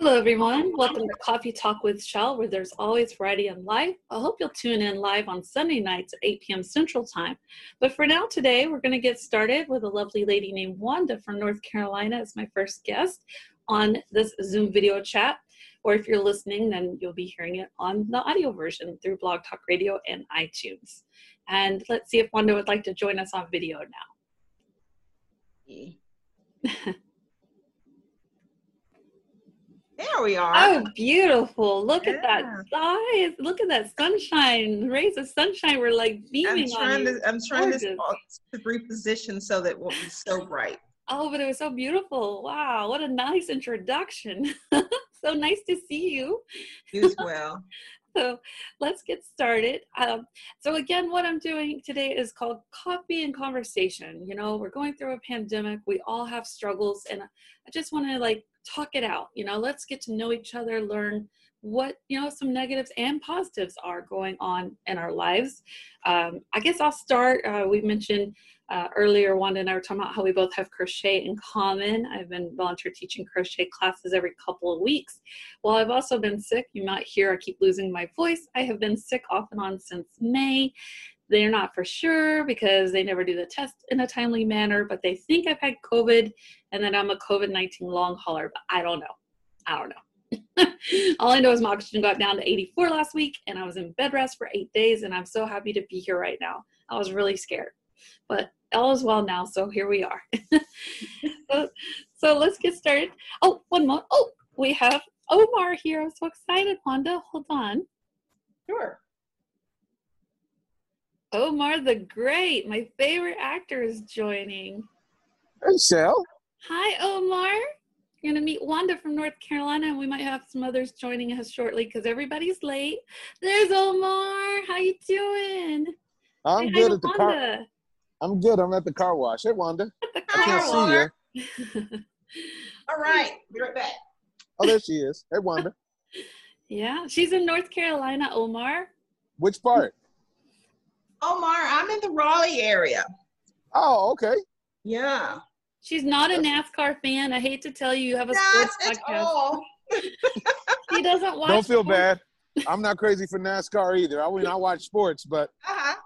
Hello, everyone. Welcome to Coffee Talk with Chelle, where there's always variety in life. I hope you'll tune in live on Sunday nights at 8 p.m. Central Time. But for now, today, we're going to get started with a lovely lady named Wanda from North Carolina as my first guest on this Zoom video chat. Or if you're listening, then you'll be hearing it on the audio version through Blog Talk Radio and iTunes. And let's see if Wanda would like to join us on video now. There we are. Oh, beautiful. Look yeah. at that size. Look at that sunshine. Rays of sunshine were like beaming I'm trying on to, I'm trying to, to reposition so that it won't be so bright. Oh, but it was so beautiful. Wow. What a nice introduction. so nice to see you. You as well. so let's get started. Um, so again, what I'm doing today is called coffee and conversation. You know, we're going through a pandemic. We all have struggles, and I just want to like talk it out. You know, let's get to know each other, learn what you know some negatives and positives are going on in our lives. Um, I guess I'll start. Uh, we mentioned uh, earlier, Wanda and I were talking about how we both have crochet in common. I've been volunteer teaching crochet classes every couple of weeks. While I've also been sick, you might hear I keep losing my voice. I have been sick off and on since May. They're not for sure because they never do the test in a timely manner, but they think I've had COVID and that I'm a COVID 19 long hauler, but I don't know. I don't know. All I know is my oxygen got down to 84 last week and I was in bed rest for eight days and I'm so happy to be here right now. I was really scared, but all is well now, so here we are. so, so let's get started. Oh, one more. Oh, we have Omar here. I'm so excited, Wanda. Hold on. Sure. Omar the Great, my favorite actor, is joining. Hey, Chelle. Hi, Omar. You're going to meet Wanda from North Carolina, and we might have some others joining us shortly because everybody's late. There's Omar. How you doing? I'm Say good at the Wanda. car. I'm good. I'm at the car wash. Hey, Wanda. I can't see you. All right. Be right back. Oh, there she is. Hey, Wanda. yeah, she's in North Carolina, Omar. Which part? Omar, I'm in the Raleigh area. Oh, okay. Yeah. She's not a NASCAR fan. I hate to tell you, you have a not sports podcast. he doesn't watch. Don't feel sports. bad. I'm not crazy for NASCAR either. I mean, I watch sports, but uh-huh.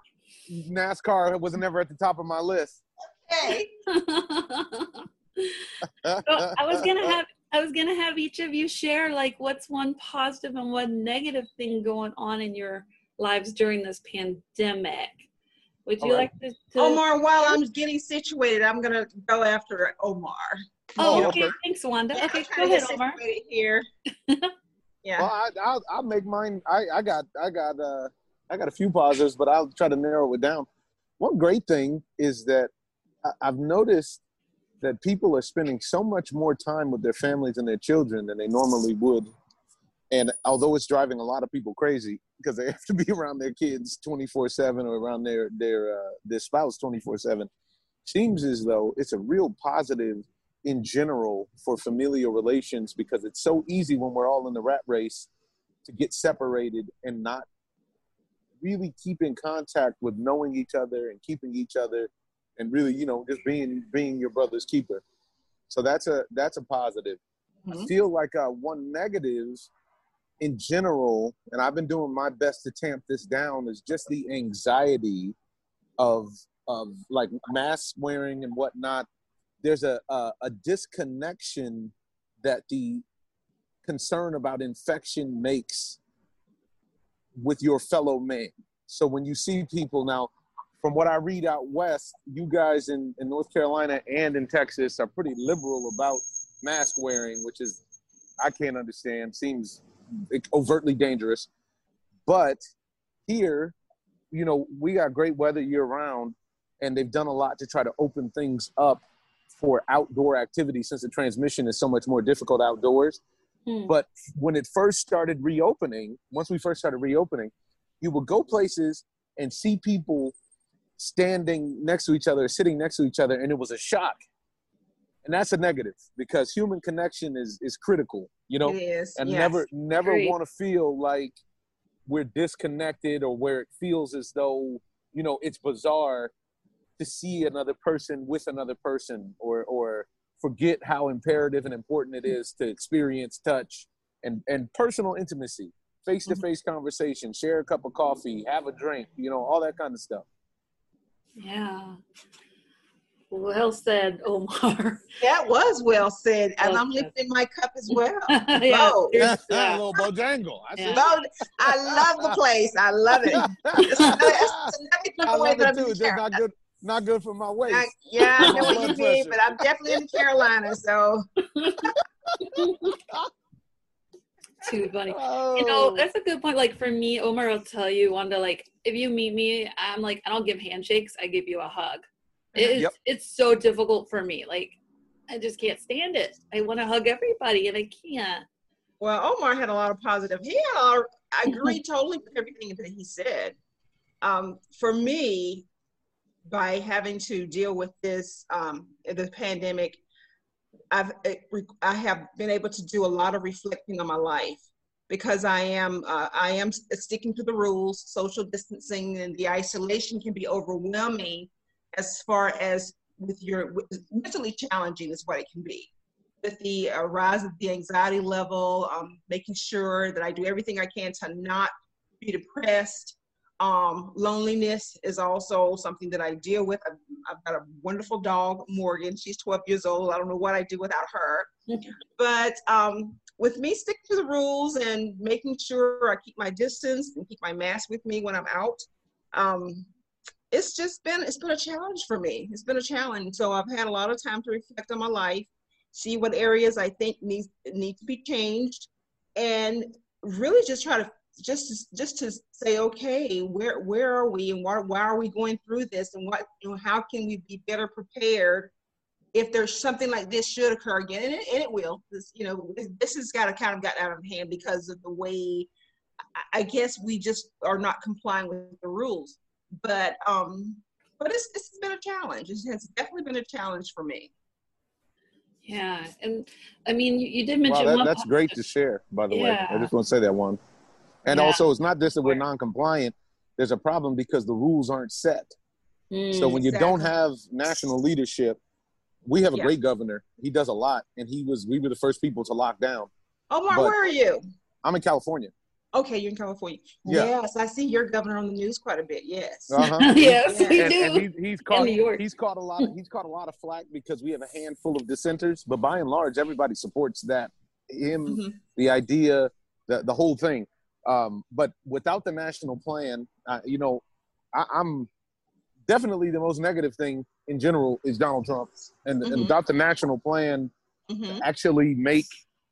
NASCAR was never at the top of my list. Okay. so I was gonna have I was gonna have each of you share like what's one positive and one negative thing going on in your lives during this pandemic. Would you like to, to, Omar, while I'm getting situated, I'm going to go after Omar. Oh, okay. Thanks, Wanda. Yeah, okay, go ahead, Omar. Here. yeah. Well, I, I'll, I'll make mine. I, I got, I got, uh, I got a few positives, but I'll try to narrow it down. One great thing is that I've noticed that people are spending so much more time with their families and their children than they normally would and although it's driving a lot of people crazy because they have to be around their kids 24-7 or around their their uh, their spouse 24-7 seems as though it's a real positive in general for familial relations because it's so easy when we're all in the rat race to get separated and not really keep in contact with knowing each other and keeping each other and really you know just being being your brother's keeper so that's a that's a positive mm-hmm. i feel like uh, one negative in general, and I've been doing my best to tamp this down, is just the anxiety of of like mask wearing and whatnot. There's a, a, a disconnection that the concern about infection makes with your fellow man. So when you see people now, from what I read out west, you guys in, in North Carolina and in Texas are pretty liberal about mask wearing, which is I can't understand. Seems overtly dangerous. But here, you know, we got great weather year round, and they've done a lot to try to open things up for outdoor activity since the transmission is so much more difficult outdoors. Hmm. But when it first started reopening, once we first started reopening, you would go places and see people standing next to each other, sitting next to each other, and it was a shock and that's a negative because human connection is is critical you know and yes. never never want to feel like we're disconnected or where it feels as though you know it's bizarre to see another person with another person or or forget how imperative and important it is to experience touch and, and personal intimacy, face to face conversation, share a cup of coffee, have a drink, you know, all that kind of stuff. Yeah. Well said, Omar. That was well said, and well I'm said. lifting my cup as well. yeah, yeah. a little Bojangle. I, yeah. I love the place. I love it. It's, it's I love it too. Just not good. Not good for my waist. I, yeah, I know what you mean, but I'm definitely in Carolina, so. Too funny. Oh. You know, oh. that's a good point. Like for me, Omar will tell you, Wanda, like if you meet me, I'm like, I don't give handshakes, I give you a hug. It's yep. it's so difficult for me. Like I just can't stand it. I want to hug everybody and I can't. Well, Omar had a lot of positive. He had, I agree totally with everything that he said. Um, for me, by having to deal with this, um, the pandemic, I've I have been able to do a lot of reflecting on my life because I am uh, I am sticking to the rules. Social distancing and the isolation can be overwhelming as far as with your mentally challenging is what it can be with the uh, rise of the anxiety level um, making sure that i do everything i can to not be depressed um, loneliness is also something that i deal with. I've, I've, got a wonderful dog morgan. She's 12 years old. I don't know what i do without her. But um, with me sticking to the rules and making sure i keep my distance and keep my mask with me when i'm out um, it's just been it's been a challenge for me. It's been a challenge. So I've had a lot of time to reflect on my life, see what areas I think need need to be changed, and really just try to just just to say, okay, where where are we and why why are we going through this and what you know how can we be better prepared if there's something like this should occur again and it, and it will this you know this has got to kind of got out of hand because of the way I guess we just are not complying with the rules but um, but it's it's been a challenge. It has definitely been a challenge for me. Yeah, and I mean, you, you did mention wow, that, that's great to share. By the yeah. way, I just want to say that one. And yeah. also, it's not just that we're non-compliant. There's a problem because the rules aren't set. Mm, so when you exactly. don't have national leadership, we have a yeah. great governor. He does a lot, and he was we were the first people to lock down. Oh, where are you? I'm in California. Okay, you're in California. Yeah. Yes, I see your governor on the news quite a bit. Yes. Uh-huh. yes, we and, do. And he's, he's caught he's caught a lot of he's caught a lot of flack because we have a handful of dissenters, but by and large, everybody supports that him, mm-hmm. the idea, the the whole thing. Um, but without the national plan, uh, you know, I, am definitely the most negative thing in general is Donald Trump, and, mm-hmm. and without the national plan, mm-hmm. actually make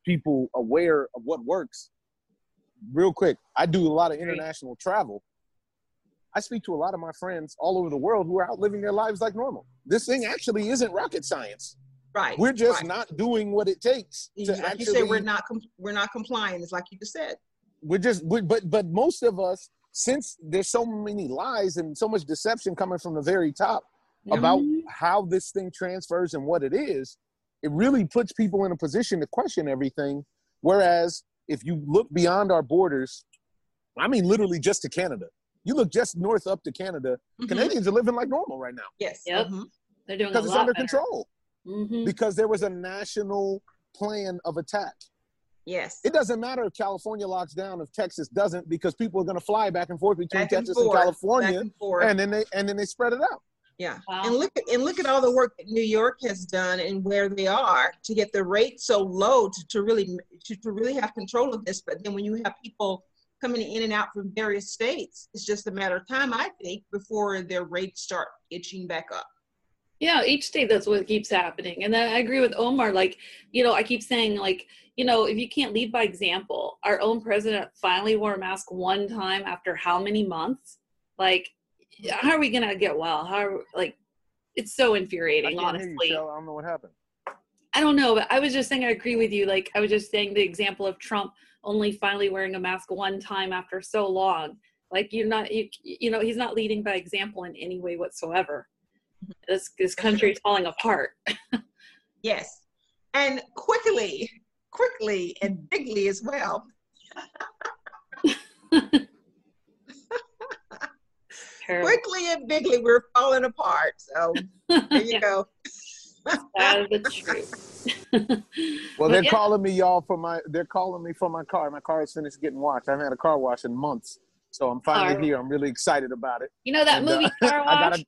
people aware of what works real quick, I do a lot of international travel. I speak to a lot of my friends all over the world who are out living their lives like normal. This thing actually isn't rocket science. Right. We're just right. not doing what it takes to like actually. You said we're not com- we're not complying. It's like you just said. We're just we, but but most of us, since there's so many lies and so much deception coming from the very top mm-hmm. about how this thing transfers and what it is, it really puts people in a position to question everything. Whereas if you look beyond our borders, I mean, literally just to Canada. You look just north up to Canada. Mm-hmm. Canadians are living like normal right now. Yes. Yep. Mm-hmm. They're doing because it's under better. control. Mm-hmm. Because there was a national plan of attack. Yes. It doesn't matter if California locks down, if Texas doesn't, because people are going to fly back and forth between Texas and, and California, and, and, then they and then they spread it out. Yeah, wow. and look at and look at all the work that New York has done and where they are to get the rate so low to, to really to, to really have control of this. But then when you have people coming in and out from various states, it's just a matter of time, I think, before their rates start itching back up. Yeah, each state that's what keeps happening. And then I agree with Omar. Like, you know, I keep saying like, you know, if you can't lead by example, our own president finally wore a mask one time after how many months? Like hmm. how are we gonna get well? How like it's so infuriating, honestly. You, I don't know what happened. I don't know, but I was just saying I agree with you. Like I was just saying the example of Trump only finally wearing a mask one time after so long. Like you're not you, you know, he's not leading by example in any way whatsoever. This this country's falling apart. yes. And quickly, quickly and bigly as well. Quickly and bigly, we're falling apart. So there you go. That is the truth. well, they're yeah. calling me, y'all, for my. They're calling me for my car. My car is finished getting washed. I haven't had a car wash in months, so I'm finally car. here. I'm really excited about it. You know that and, movie uh, Car Wash. I gotta,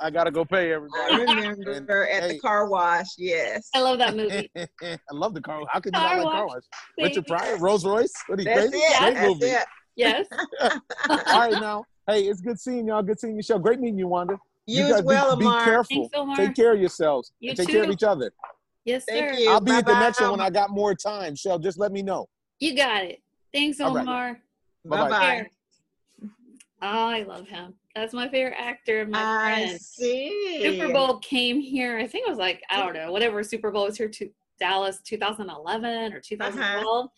I gotta go pay everybody. I remember and, at hey, the car wash. Yes, I love that movie. I love the car. How could you not like car wash? Richard Pryor, Rolls Royce. What are you That's crazy? It. Great That's movie. It. Yes. All right, now, hey, it's good seeing y'all. Good seeing you, show. Great meeting you, Wanda. You, you as well, be, be careful. Thanks, Take care of yourselves. You take too. care of each other. Yes, Thank sir. You. I'll be Bye-bye. at the next one when I got more time. Chelle, just let me know. You got it. Thanks, Omar. Bye bye. Oh, I love him. That's my favorite actor. My I friend. see. Super Bowl came here. I think it was like I don't know, whatever Super Bowl was here to Dallas 2011 or 2012, Uh-huh.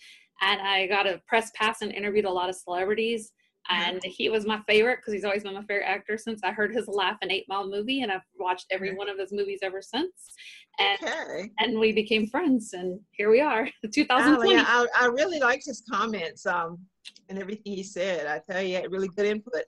and I got a press pass and interviewed a lot of celebrities. Uh-huh. And he was my favorite because he's always been my favorite actor since I heard his laugh in Eight Mile movie, and I've watched every one of his movies ever since. And Okay. and we became friends, and here we are, 2020. Oh, 2020. yeah, I, I really liked his comments um, and everything he said. I tell you, really good input.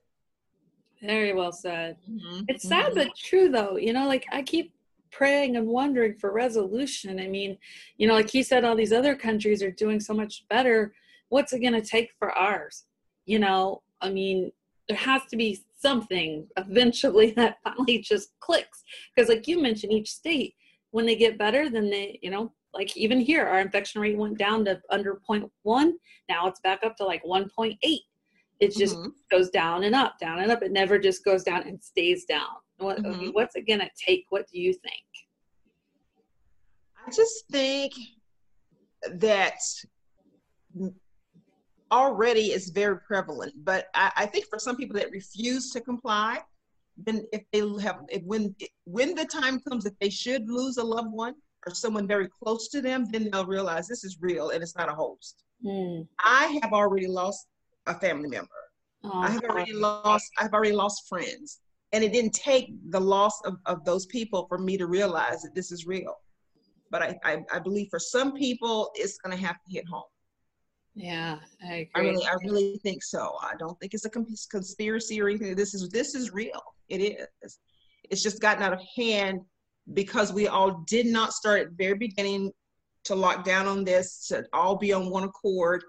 Very well said. Mhm, It's sad mhm. but true though. You know, like I keep praying and wondering for resolution. I mean, you know, like he said, all these other countries are doing so much better. What's it going to take for ours? You know, I mean, there has to be something eventually that finally just clicks. Because, like you mentioned, each state, when they get better, then they, you know, like even here, our infection rate went down to under 0.1. Now it's back up to like 1.8. It just Mhm. goes down and up, down and up. It never just goes down and stays down. What, I mean, Mhm. what's it going to take? What do you think? I just think that already is very prevalent, but I, I think for some people that refuse to comply, then if they have, if when when the time comes that they should lose a loved one or someone very close to them, then they'll realize this is real and it's not a hoax. Hmm. I have already lost a family member. Oh, I have already lost. I've already lost friends, and it didn't take the loss of, of those people for me to realize that this is real. But I, I, I believe for some people, it's going to have to hit home. yeah, I I really, I really think so. I don't think it's a conspiracy or anything. This is this is real. It is. It's just gotten out of hand because we all did not start at the very beginning to lock down on this to all be on one accord,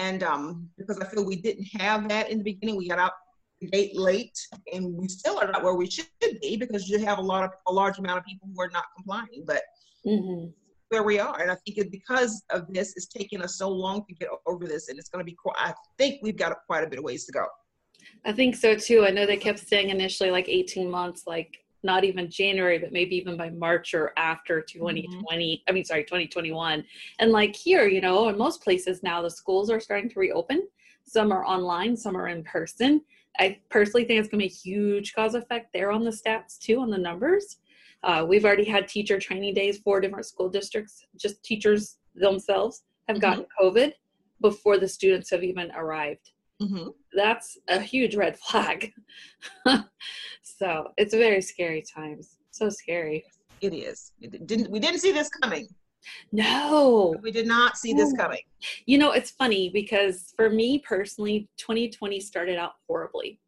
and um, because I feel we didn't have that in the beginning, we got out the gate late, and we still are not where we should be because you have a lot of a large amount of people who are not complying, but hmm where we are. And I think it, because of this, it's taking us so long to get over this, and it's going to be. I think we've got quite a bit of ways to go. I think so too. I know they kept saying initially like 18 months, like not even January, but maybe even by March or after 2020. I mean, sorry, 2021. And like here, you know, in most places now, the schools are starting to reopen. Some are online, some are in person. I personally think it's going to be a huge cause effect there on the stats too, on the numbers. Uh, we've already had teacher training days, four different school districts, just teachers themselves have Mhm. gotten COVID before the students have even arrived hmm that's a huge red flag. so it's very scary times. So scary. It is. It didn't. We didn't see this coming. No. We did not see this coming. You know, it's funny because for me personally, 2020 started out horribly.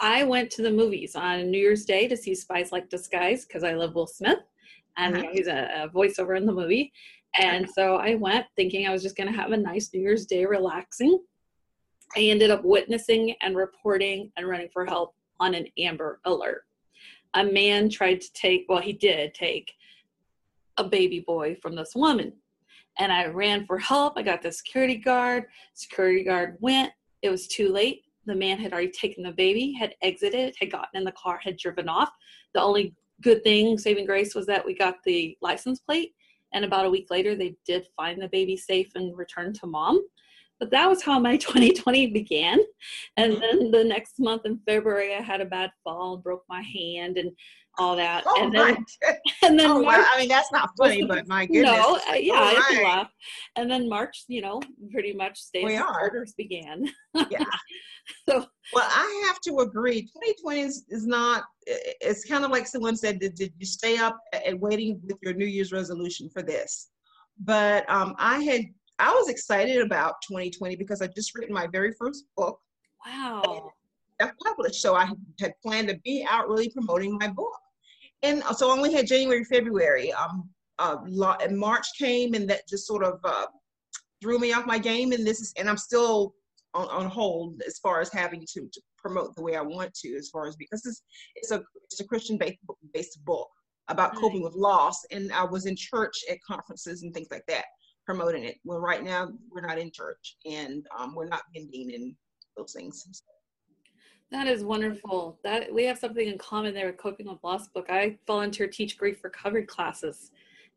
I went to the movies on New Year's Day to see Spies Like Disguise because I love Will Smith and you know, he's a, a voiceover in the movie. And uh-huh. so I went thinking I was just going to have a nice New Year's Day relaxing. I ended up witnessing and reporting and running for help on an Amber Alert. A man tried to take, well, he did take a baby boy from this woman. And I ran for help. I got the security guard. Security guard went. It was too late. The man had already taken the baby, had exited, had gotten in the car, had driven off. The only good thing, saving grace, was that we got the license plate. And about a week later, they did find the baby safe and returned to mom. But that was how my 2020 began. And Mhm. then the next month in February, I had a bad fall and broke my hand and all that. Oh and then, and then Oh, March, wow. I mean, that's not funny, but my goodness. no, uh, yeah, All I can right. laugh. And then March, you know, pretty much stays We as are. orders began. Yeah. so Well, I have to agree. 2020 is, is not. It's kind of like someone said. Did, did you stay up and waiting with your New Year's resolution for this? But um, I had. I was excited about 2020 because I just written my very first book. wow. self-published. So I had planned to be out really promoting my book. and so I only had January, February. Um, uh, and March came, and that just sort of uh, threw me off my game. And this is, and I'm still on, on hold as far as having to, to promote the way I want to, as far as because it's it's a it's a Christian based based book about coping with loss, and I was in church at conferences and things like that promoting it. Well, right now we're not in church, and um, we're not vending and those things. That is wonderful. That we have something in common there with Coping with Loss book. I volunteer teach grief recovery classes,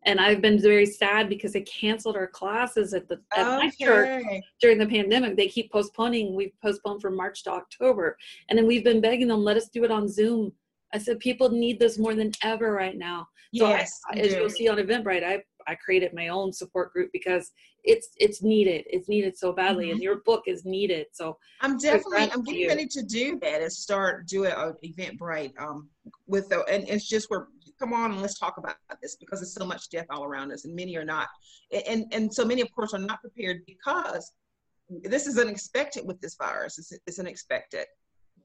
and I've been very sad because they canceled our classes at the at okay. my church during the pandemic. They keep postponing. We've postponed from March to October, and then we've been begging them let us do it on Zoom. I said people need this more than ever right now. So yes, I, as you'll see on Eventbrite, I I created my own support group because it's it's needed. It's needed so badly, mm-hmm. and your book is needed. So I'm definitely I'm getting ready to do that and start doing an Eventbrite um with the and it's just where come on and let's talk about this because there's so much death all around us and many are not and and so many of course are not prepared because this is unexpected with this virus. It's, it's unexpected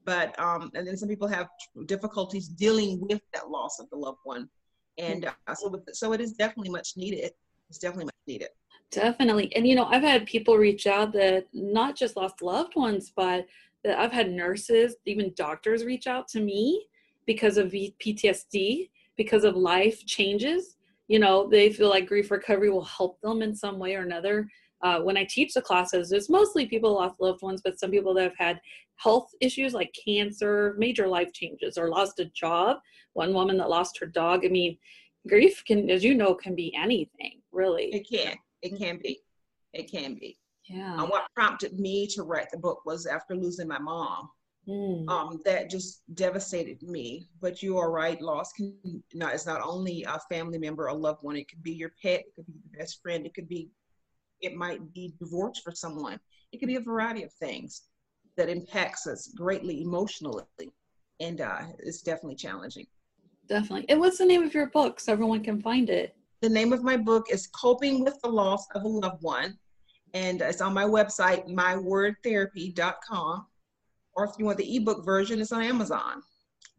but um, and then some people have difficulties dealing with that loss of the loved one and uh, so so it is definitely much needed. It's definitely much needed. Definitely. And you know i've had people reach out that not just lost loved ones but that i've had nurses even doctors reach out to me because of ptsd because of life changes. You know they feel like grief recovery will help them in some way or another uh, when I teach the classes, it's mostly people lost loved ones, but some people that have had health issues like cancer, major life changes, or lost a job. One woman that lost her dog. I mean, grief can, as you know, can be anything, really. It can. It can be. It can be. Yeah. And what prompted me to write the book was after losing my mom. Mm. Um, that just devastated me. But you are right. Loss can not. It's not only a family member, a loved one. It could be your pet. It could be your best friend. It could be it might be divorce for someone. It could be a variety of things that impacts us greatly emotionally. And uh, it's definitely challenging. Definitely. And what's the name of your book so everyone can find it? The name of my book is Coping with the Loss of a Loved One. And it's on my website, mywordtherapy.com. Or if you want the ebook version, it's on Amazon.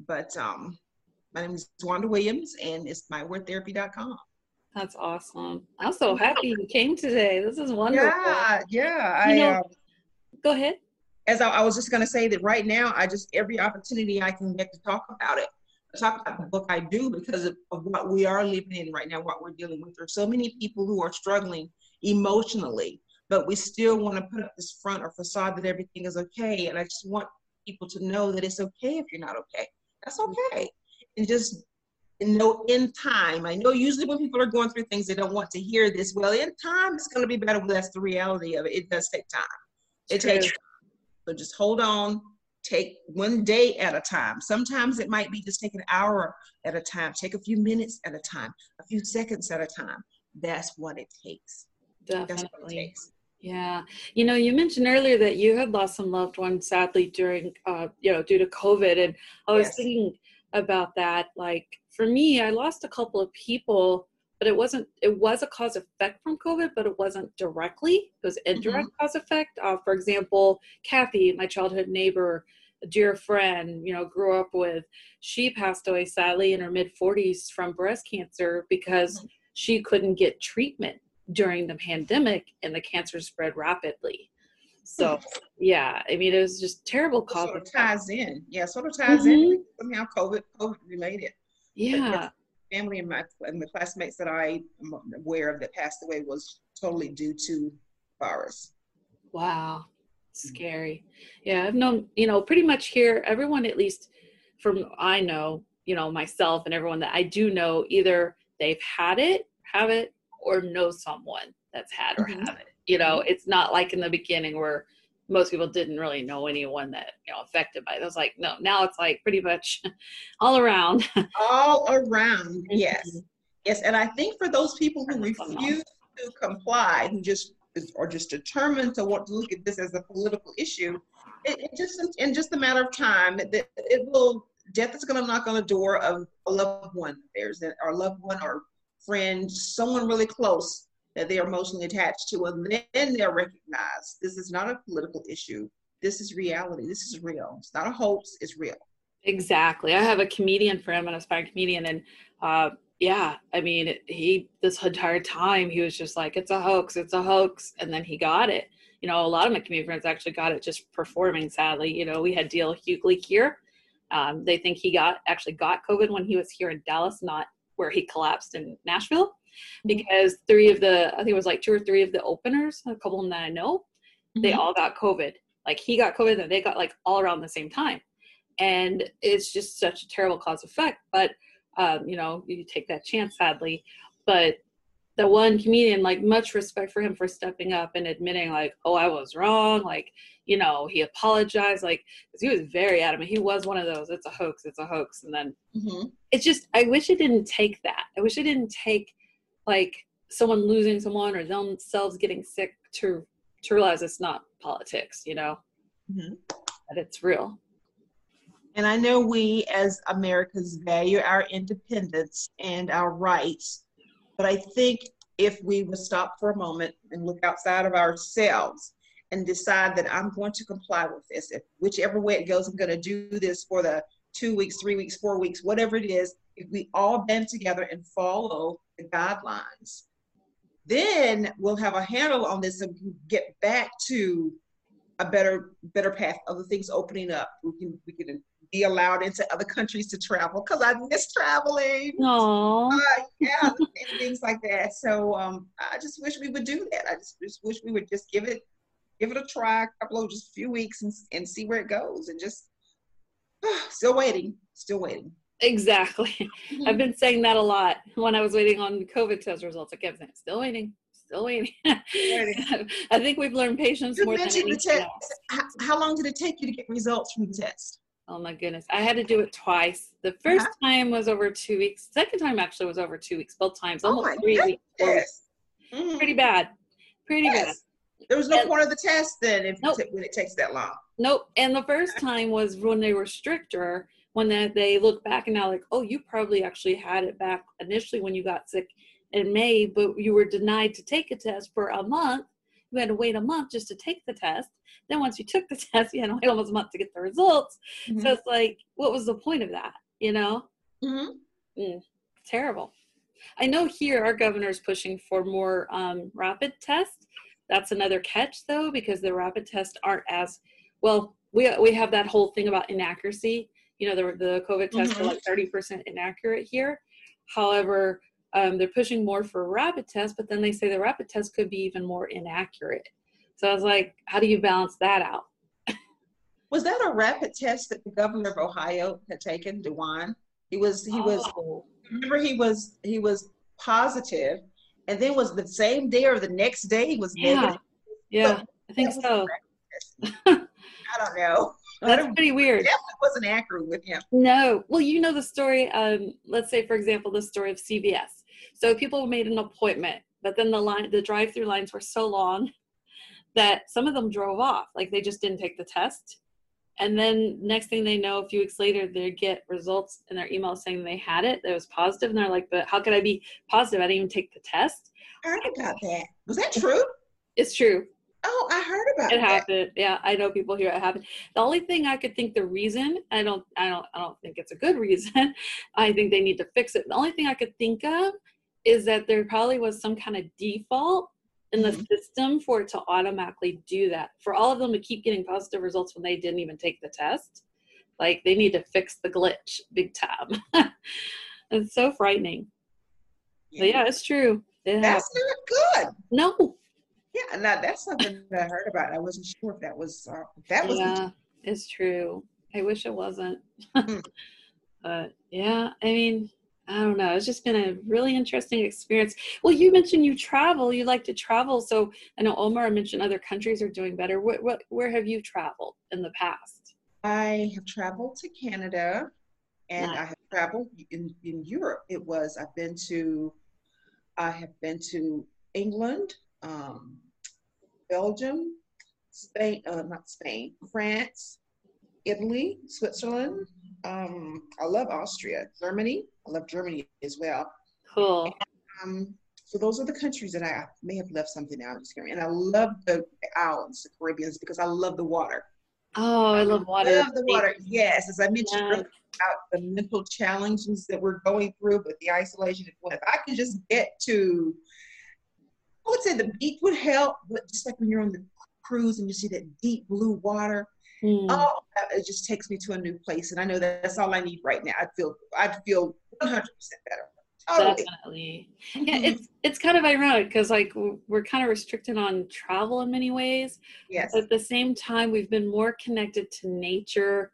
But um, my name is Wanda Williams, and it's mywordtherapy.com. That's awesome. I'm so happy you came today. This is wonderful. Yeah, yeah. I know, um, go ahead. As I, I was just going to say that right now, I just every opportunity I can get to talk about it, talk about the book I do because of, of what we are living in right now, what we're dealing with. There's so many people who are struggling emotionally, but we still want to put up this front or facade that everything is okay. And I just want people to know that it's okay if you're not okay. That's okay. And just know in time. I know usually when people are going through things, they don't want to hear this. Well, in time, it's going to be better. Well, that's the reality of it. It does take time. It True. takes. So just hold on. Take one day at a time. Sometimes it might be just take an hour at a time. Take a few minutes at a time. A few seconds at a time. That's what it takes. Definitely. It takes. Yeah. You know, you mentioned earlier that you had lost some loved ones sadly during, uh, you know, due to COVID. And I was yes. thinking about that. Like, for me, I lost a couple of people, but it wasn't, it was a cause effect from COVID, but it wasn't directly. It was indirect mm-hmm. cause effect. Uh, for example, Kathy, my childhood neighbor, a dear friend, you know, grew up with, she passed away sadly in her mid 40s from breast cancer because mm-hmm. she couldn't get treatment during the pandemic and the cancer spread rapidly. So yeah, I mean it was just terrible. Sort of ties in, yeah, sort of ties mm-hmm. in somehow COVID COVID related. Yeah. Family and my and the classmates that I am aware of that passed away was totally due to virus. Wow. Scary. Yeah, I've known, you know, pretty much here, everyone at least from I know, you know, myself and everyone that I do know, either they've had it, have it, or know someone that's had or mm-hmm. have it. You know, mm-hmm. it's not like in the beginning where most people didn't really know anyone that you know affected by it. It was like no, now it's like pretty much all around. all around, yes, mm-hmm. yes. And I think for those people who refuse to comply, who just are just determined to want to look at this as a political issue, it, it just in just a matter of time, it, it will death is going to knock on the door of a loved one. There's a loved one or friend, someone really close that they are emotionally attached to, and then they're recognized. this is not a political issue. This is reality. This is real. It's not a hoax. It's real. Exactly. I have a comedian friend, an aspiring comedian, and uh, yeah, I mean, he this entire time he was just like, "It's a hoax, it's a hoax," and then he got it. You know, a lot of my comedian friends actually got it just performing. Sadly, you know, we had D.L. Hughley here. Um, they think he got actually got COVID when he was here in Dallas, not where he collapsed in Nashville. Because three of the I think it was like two or three of the openers, a couple of them that I know, mm-hmm. they all got COVID. Like he got COVID, and they got like all around the same time, and it's just such a terrible cause effect. But um, you know, you take that chance, sadly. But the one comedian, like, much respect for him for stepping up and admitting, like, oh, I was wrong. Like, you know, he apologized. Like, because he was very adamant. He was one of those, it's a hoax, it's a hoax. And then mm-hmm. it's just, I wish it didn't take that. I wish it didn't take, like, someone losing someone or themselves getting sick to to realize it's not politics, you know, mm-hmm. that it's real. And I know we as Americans value our independence and our rights, but I think if we would stop for a moment and look outside of ourselves and decide that I'm going to comply with this, if whichever way it goes, I'm going to do this for the two weeks, three weeks, four weeks, whatever it is, if we all band together and follow the guidelines, then we'll have a handle on this and get back to a better better path of the things opening up. We can we can be allowed into other countries to travel because I miss traveling. Aww. Uh, yeah, and things like that. So um, I just wish we would do that. I just, just wish we would just give it give it a try, a couple of just a few weeks and, and see where it goes and just uh, still waiting, still waiting. Exactly. Mm-hmm. I've been saying that a lot when I was waiting on COVID test results. I kept saying, still waiting, still waiting. I think we've learned patience you more than anything else. How, how long did it take you to get results from the test? Oh my goodness. I had to do it twice. The 1st uh-huh. time was over two weeks. Second time actually was over two weeks, both times, oh almost oh three goodness. weeks. Mm-hmm. Pretty bad. Pretty yes. bad. There was no and, point of the test then if nope. when it takes that long. Nope. And the first time was when they were stricter, when they, they look back and now like, oh, you probably actually had it back initially when you got sick in May, but you were denied to take a test for a month. You had to wait a month just to take the test. Then once you took the test, you had to wait almost a month to get the results. Mm-hmm. So it's like, what was the point of that? You know? Mm-hmm. Mm, terrible. I know here our governor is pushing for more um, rapid tests. That's another catch though, because the rapid tests aren't as well. We we have that whole thing about inaccuracy. You know, the the COVID tests mm-hmm. are like thirty percent inaccurate here. However, um, they're pushing more for rapid tests, but then they say the rapid test could be even more inaccurate. So I was like, how do you balance that out? was that a rapid test that the governor of Ohio had taken, DeWine? He was he was oh. remember he was he was positive, and then was the same day or the next day he was yeah. negative. Yeah, so I think so. I don't know. That's pretty weird. Definitely wasn't accurate with him. No. Well, you know the story. Um, let's say, for example, the story of CVS. So people made an appointment, but then the line, the drive-through lines were so long that some of them drove off like they just didn't take the test and then next thing they know a few weeks later they get results in their email saying they had it that was positive and they're like but how could i be positive i didn't even take the test i heard about that was that true it's true oh i heard about it that. happened yeah i know people here it happened the only thing i could think the reason i don't i don't i don't think it's a good reason i think they need to fix it the only thing i could think of is that there probably was some kind of default in the mm-hmm. system for it to automatically do that. For all of them to keep getting positive results when they didn't even take the test, like they need to fix the glitch big time. it's so frightening. Yeah. But yeah, it's true. It that's not good. No. Yeah, no, that's something that I heard about. I wasn't sure if that was uh, that was. Yeah, it's true. I wish it wasn't. Hmm. but yeah, I mean, I don't know. It's just been a really interesting experience. Well, you mentioned you travel. You like to travel. So I know Omar mentioned other countries are doing better. What, what, where have you traveled in the past? I have traveled to Canada and nice. I have traveled in, in Europe. It was, I've been to, I have been to England, um, Belgium, Spain, uh, not Spain, France, Italy, Switzerland. Um, I love Austria, Germany. I love Germany as well. Cool. And, um, so those are the countries that I may have left something out. And I love the islands, the Caribbeans, because I love the water. Oh, I love water. I love the water. Yes, as I mentioned about the mental challenges that we're going through but the isolation. If I can just get to, I would say the beach would help, but just like when you're on the cruise and you see that deep blue water, mm. oh, it just takes me to a new place. And I know that that's all I need right now. I feel, I feel 100% better. Totally. Definitely. Yeah, it's it's kind of ironic because like we're kind of restricted on travel in many ways. Yes. But at the same time, we've been more connected to nature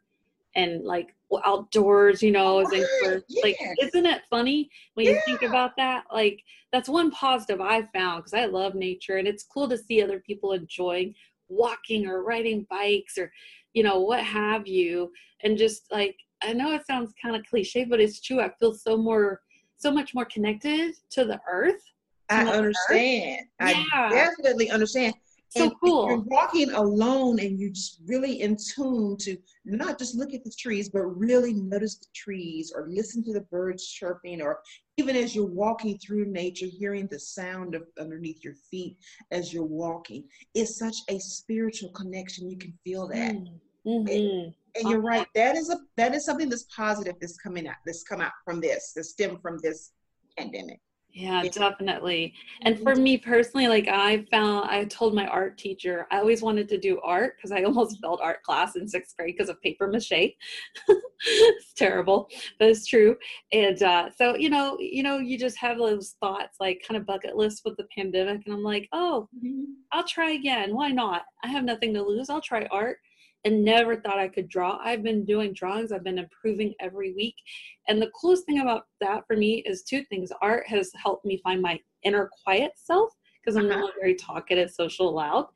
and like outdoors, you know, as yes. like isn't it funny when you think about that? Like that's one positive I found because I love nature and it's cool to see other people enjoying walking or riding bikes or you know what have you and just like I know it sounds kind of cliche but it's true I feel so more so much more connected to the earth. I understand. Earth. I yeah. definitely understand. So and cool. You're walking alone and you're just really in tune to not just look at the trees, but really notice the trees or listen to the birds chirping, or even as you're walking through nature, hearing the sound of underneath your feet as you're walking. It's such a spiritual connection. You can feel that. Mm-hmm and you're right. That is a that is something that's positive that's coming out. That's come out from this. That stem from this pandemic. Yeah, definitely. And for me personally, like I found, I told my art teacher, I always wanted to do art because I almost failed art class in sixth grade because of paper mache. it's terrible, but it's true. And uh, so, you know, you know, you just have those thoughts, like kind of bucket list with the pandemic, and I'm like, oh, mm-hmm. I'll try again. Why not? I have nothing to lose. I'll try art and never thought I could draw. I've been doing drawings, I've been improving every week. And the coolest thing about that for me is two things. Art has helped me find my inner quiet self because I'm uh-huh. not very talkative, social, loud.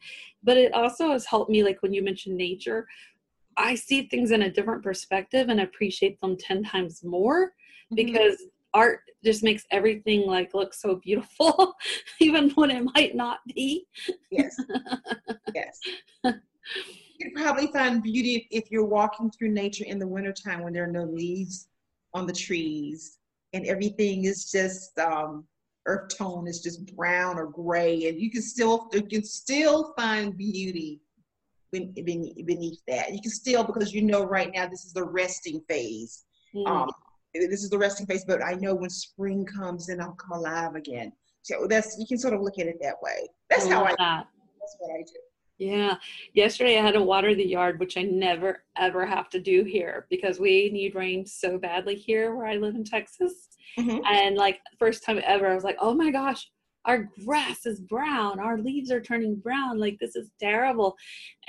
But it also has helped me, like when you mentioned nature, I see things in a different perspective and appreciate them 10 times more mm-hmm. because art just makes everything like look so beautiful even when it might not be yes yes you probably find beauty if you're walking through nature in the wintertime when there are no leaves on the trees and everything is just um, earth tone is just brown or gray and you can still you can still find beauty beneath that. You can still because you know right now this is the resting phase. Mm. um, this is the resting phase but i know when spring comes in i'll come alive again. So that's you can sort of look at it that way. That's I how i that. that's what i do yeah. Yesterday I had to water the yard, which I never ever have to do here because we need rain so badly here where I live in Texas. Mm-hmm. And like first time ever, I was like, oh my gosh, our grass is brown. Our leaves are turning brown. Like this is terrible.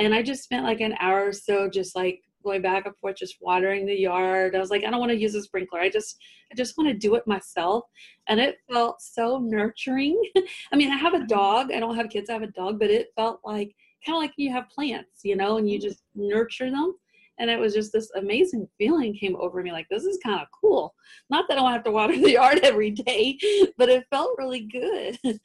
And I just spent like an hour or so just like going back and forth, just watering the yard. I was like, I don't want to use a sprinkler. I just I just want to do it myself. And it felt so nurturing. I mean, I have a mm-hmm. dog. I don't have kids, I have a dog, but it felt like kind of like you have plants, you know, and you just nurture them. And it was just this amazing feeling came over me like, this is kind of cool. Not that I don't have to water the yard every day, but it felt really good.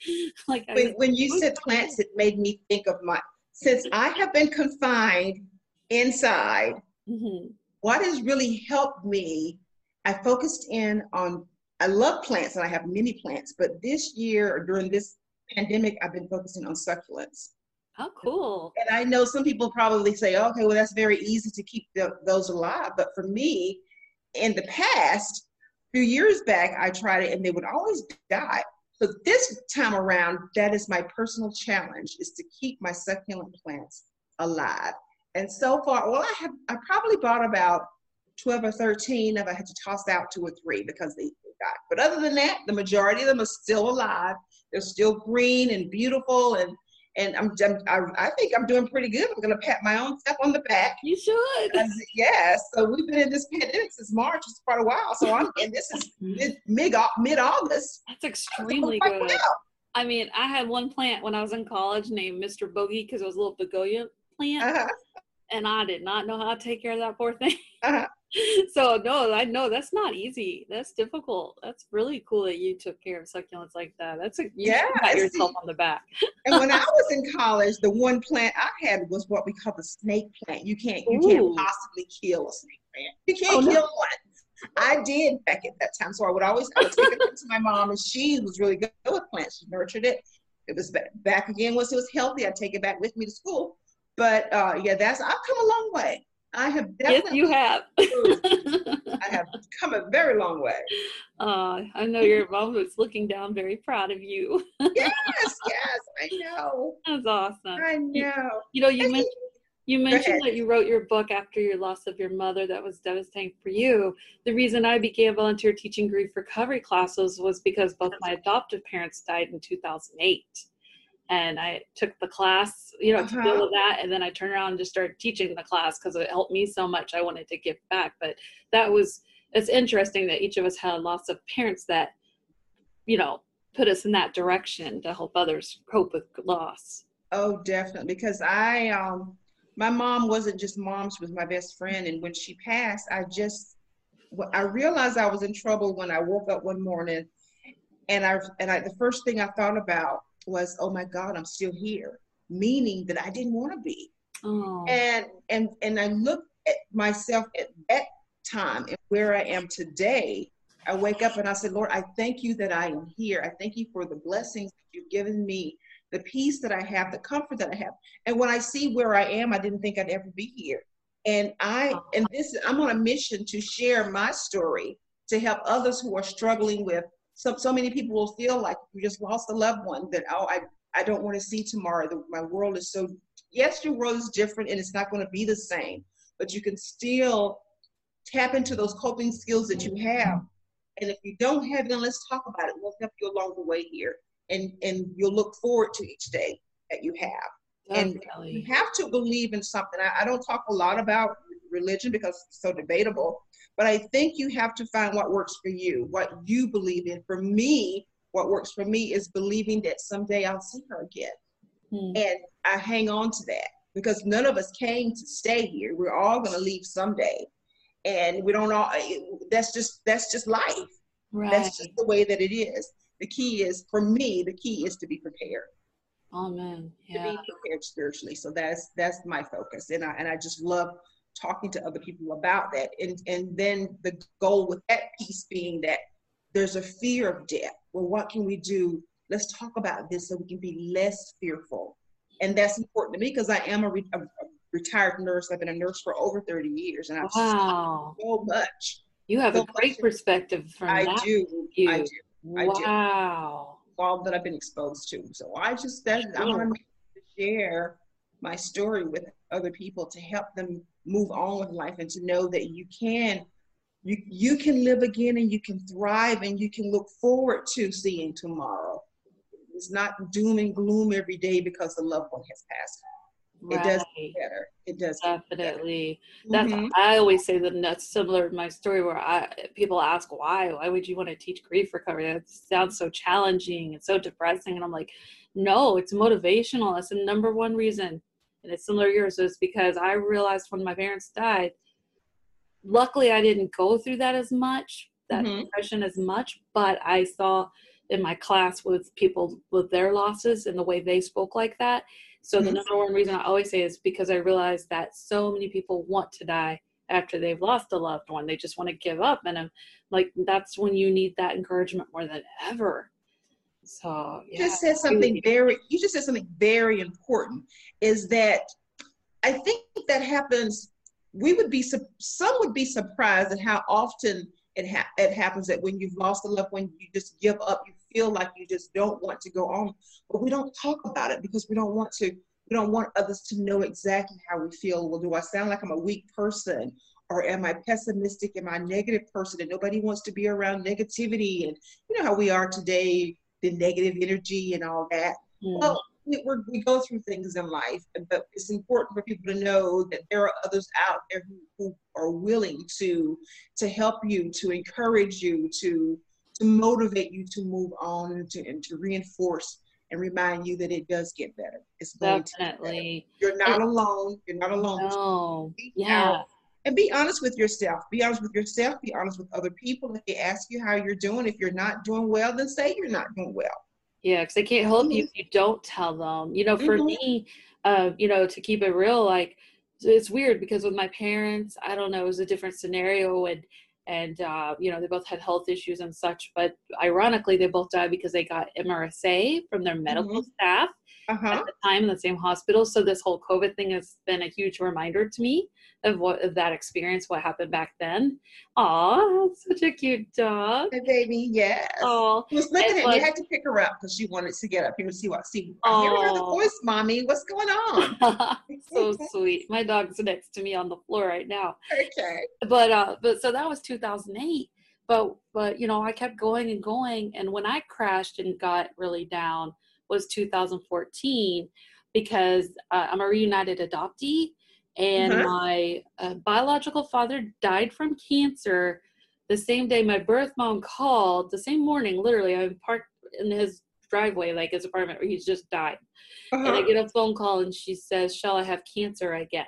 like when, when you said plants, it made me think of my, since I have been confined inside, mm-hmm. what has really helped me, I focused in on, I love plants and I have many plants, but this year or during this pandemic, I've been focusing on succulents. Oh, cool. And I know some people probably say, okay, well, that's very easy to keep the, those alive. But for me, in the past, few years back, I tried it and they would always die. So this time around, that is my personal challenge is to keep my succulent plants alive. And so far, well, I have I probably bought about 12 or 13 of I had to toss out two or three because they died. But other than that, the majority of them are still alive. They're still green and beautiful and and I'm, I'm I think I'm doing pretty good. I'm gonna pat my own self on the back. You should. Yes. So we've been in this pandemic since March. It's quite a while. So I'm and this is mid mid August. That's extremely good. I mean, I had one plant when I was in college named Mr. Bogey because it was a little begonia plant, uh-huh. and I did not know how to take care of that poor thing. Uh-huh. so no, I know that's not easy. That's difficult. That's really cool that you took care of succulents like that. That's a you yeah, pat yourself on the back. and when I was in college, the one plant I had was what we call the snake plant. You can't you Ooh. can't possibly kill a snake plant. You can't oh, kill no. one. I did back at that time, so I would always I would take it to my mom, and she was really good with plants. She nurtured it. It was back again once it was healthy. I'd take it back with me to school. but uh, yeah, that's I've come a long way. I have definitely. Yes, you have. I have come a very long way. Uh, I know your mom was looking down, very proud of you. yes, yes, I know. That's awesome. I know. You, you know, you mentioned you mentioned that you wrote your book after your loss of your mother. That was devastating for you. The reason I began volunteer teaching grief recovery classes was because both my adoptive parents died in 2008 and I took the class, you know, uh-huh. to deal with that. And then I turned around and just started teaching the class because it helped me so much. I wanted to give back. But that was, it's interesting that each of us had lots of parents that, you know, put us in that direction to help others cope with loss. Oh, definitely. Because I, um, my mom wasn't just mom, she was my best friend. And when she passed, I just, I realized I was in trouble when I woke up one morning and I, and I, the first thing I thought about was, oh my God, I'm still here, meaning that I didn't want to be. Oh. And and and I look at myself at that time and where I am today. I wake up and I said, Lord, I thank you that I am here. I thank you for the blessings that you've given me, the peace that I have, the comfort that I have. And when I see where I am, I didn't think I'd ever be here. And I and this I'm on a mission to share my story to help others who are struggling with so so many people will feel like you just lost a loved one that oh I I don't want to see tomorrow. The, my world is so yes, your world is different and it's not going to be the same, but you can still tap into those coping skills that you have. And if you don't have them, let's talk about it. We'll help you along the way here, and and you'll look forward to each day that you have. Definitely. And you have to believe in something. I, I don't talk a lot about religion because it's so debatable, but I think you have to find what works for you, what you believe in. For me, what works for me is believing that someday I'll see her again. Hmm. And I hang on to that because none of us came to stay here. We're all going to leave someday. And we don't all, that's just, that's just life. Right. That's just the way that it is. The key is, for me, the key is to be prepared. Amen. Yeah. To be prepared spiritually. So that's, that's my focus. And I, and I just love talking to other people about that. And, and then the goal with that piece being that there's a fear of death. Well, what can we do? Let's talk about this so we can be less fearful. And that's important to me because I am a, re- a, retired nurse. I've been a nurse for over 30 years and I've wow. so much. You have so a great perspective from I that. Do. You. I do. I wow. Do. All that I've been exposed to. So I just, that, sure. I want to share my story with other people to help them move on with life and to know that you can you you can live again and you can thrive and you can look forward to seeing tomorrow it's not doom and gloom every day because the loved one has passed Right. It does better. It does definitely. That's mm-hmm. I always say that that's similar to my story where I people ask why why would you want to teach grief recovery? That sounds so challenging and so depressing, and I'm like, no, it's motivational. That's the number one reason and it's similar to yours, is because I realized when my parents died, luckily I didn't go through that as much, that mm-hmm. depression as much, but I saw in my class with people with their losses and the way they spoke like that. So mm-hmm. the number one reason I always say is because I realized that so many people want to die after they've lost a loved one. They just want to give up. And I'm like, that's when you need that encouragement more than ever. So yeah. you just said something very you just said something very important is that I think that happens we would be some would be surprised at how often it ha- it happens that when you've lost a loved one you just give up you feel like you just don't want to go on but we don't talk about it because we don't want to we don't want others to know exactly how we feel well do I sound like I'm a weak person or am I pessimistic? Am I a negative person and nobody wants to be around negativity? And you know how we are today the negative energy and all that. Mm. Well, we, we go through things in life, but it's important for people to know that there are others out there who, who are willing to to help you, to encourage you, to to motivate you to move on and to, and to reinforce and remind you that it does get better. It's going Definitely. to You're not alone. You're not alone. No. Yeah and be honest with yourself. Be honest with yourself. Be honest with other people. If they ask you how you're doing, if you're not doing well, then say you're not doing well. Yeah, because they can't help mm-hmm. you if you don't tell them. You know, for mm-hmm. me, uh, you know, to keep it real, like it's weird because with my parents, I don't know, it was a different scenario, and and uh, you know they both had health issues and such. But ironically, they both died because they got MRSA from their medical mm-hmm. staff uh-huh. at the time in the same hospital. So this whole COVID thing has been a huge reminder to me of what of that experience, what happened back then. Aw, such a cute dog. Hey, baby, yes. Oh, She was looking at me. I had to pick her up because she wanted to get up here and see what see. I hear the voice, mommy. What's going on? so sweet. My dog's next to me on the floor right now. okay. But uh but so that was 2008. But but you know, I kept going and going and when I crashed and got really down was 2014 because uh, I'm a reunited adoptee and Mhm. my uh, biological father died from cancer the same day my birth mom called the same morning literally i'm parked in his driveway like his apartment where he's just died and I Uh-huh. get a phone call and she says, Chelle I have cancer again?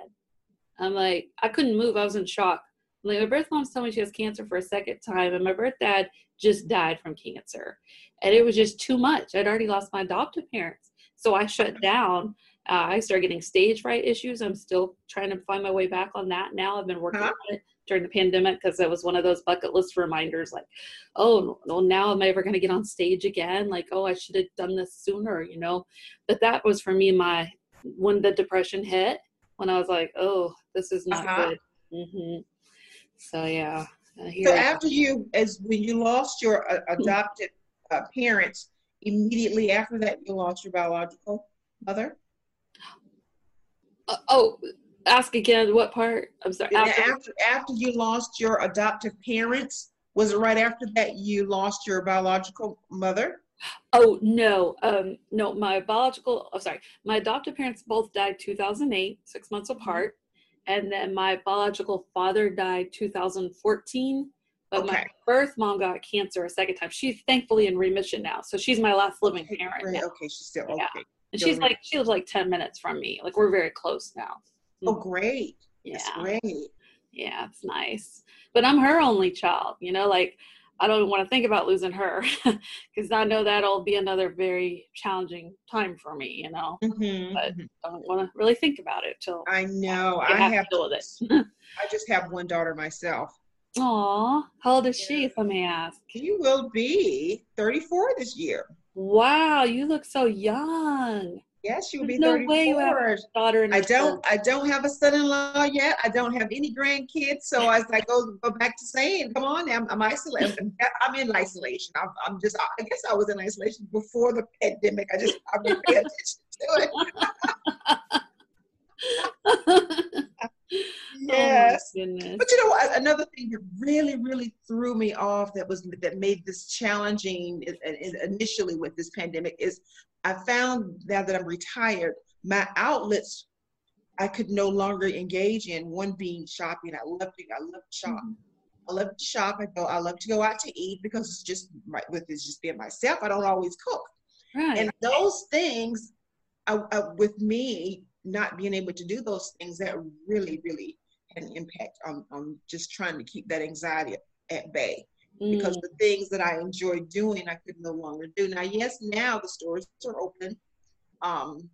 I'm like, I couldn't move. I was in shock. I'm like, my birth mom's telling me she has cancer for a second time, and my birth dad just died from cancer. And it was just too much. I'd already lost my adoptive parents. So I shut down. Uh, I started getting stage fright issues. I'm still trying to find my way back on that now. I've been working Huh? on it during the pandemic because it was one of those bucket list reminders like, oh, well, now am I ever going to get on stage again? Like, oh, I should have done this sooner, you know? But that was for me my when the depression hit, when I was like, oh, this is not Uh-huh. good. hmm So, yeah. uh, So after you, as when you lost your uh, adopted uh, parents, immediately after that, you lost your biological mother. Uh, oh, ask again what part? I'm sorry. After- after after you lost your adoptive parents, was it right after that you lost your biological mother? Oh no, um, no. My biological, oh sorry, my adoptive parents both died 2008, six months apart, and then my biological father died 2014. But my birth mom got cancer a second time. She's thankfully in remission now, so she's my last living parent now. Okay, she's still Yeah. And she's like she lives like 10 minutes from me. Like we're very close now. Oh, great. Yeah. That's great. Yeah, it's nice. But I'm her only child, you know, like I don't want to think about losing her because I know that'll be another very challenging time for me, you know. Mhm, But- mhm. I don't want to really think about it till I know. I have to have. deal with it. I just have one daughter myself. Aw, how old is she, Yeah. if I may ask? she will be 34 this year. Wow, you look so young. Yes, you will be There's no 34. way you have a daughter and I don't. son. I don't have a son-in-law yet. I don't have any grandkids. So as I go go back to saying, come on, I'm, I'm isolated. I'm in isolation. I'm, I'm just. I guess I was in isolation before the pandemic. I just I didn't pay attention to it. Yes. Oh. But you know what? Another thing that really, really threw me off that was that made this challenging i- i- initially with this pandemic is I found now that I'm retired, my outlets I could no longer engage in. One being shopping. I love to. I love to shop. I love to shop. I go. I love to go out to eat because it's just my, with it's just being myself. I don't always cook. Right. And those things, uh, uh, with me not being able to do those things, that really, really had an impact on, on just trying to keep that anxiety at bay. Because Mm, the things that I enjoyed doing, I could no longer do. Now, yes, now the stores are open. Um,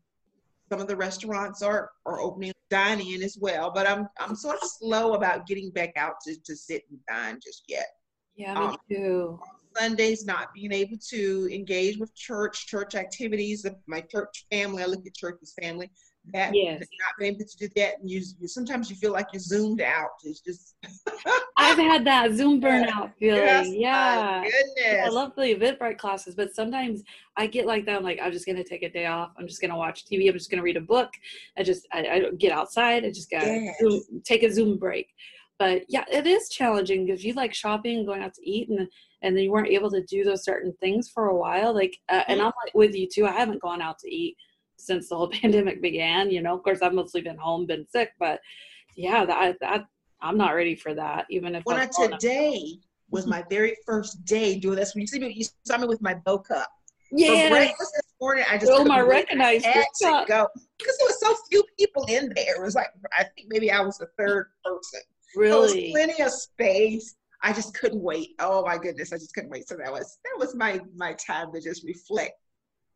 some of the restaurants are are opening, dining in as well. But I'm I'm sort of slow about getting back out to, to sit and dine just yet. yeah, me um, too. Sundays not being able to engage with church, church activities, my church family. I look at church as family. That Yes. not being able to do that, and you, you sometimes you feel like you're zoomed out. It's just I've had that Zoom burnout feeling. Yes, yeah. goodness. I love the Eventbrite classes, but sometimes I get like that. I'm like, I'm just gonna take a day off. I'm just gonna watch TV. I'm just gonna read a book. I just, I, I get outside. I just gotta Yes. Zoom, take a Zoom break. But yeah, it is challenging because you like shopping and going out to eat, and and then you weren't able to do those certain things for a while. Like, uh, and I'm like with you too. I haven't gone out to eat since the whole pandemic began. You know, of course, I've mostly been home, been sick, but yeah, that, that I'm not ready for that. Even if I I'm today was my very first day doing this. When you see me, you saw me with my bow cup. For yeah, breakfast this morning, I just Oh, couldn't my. I recognized had to go because there was so few people in there. It was like I think maybe I was the third person. There was really. plenty of space. I just couldn't wait. Oh my goodness, I just couldn't wait. So that was that was my my time to just reflect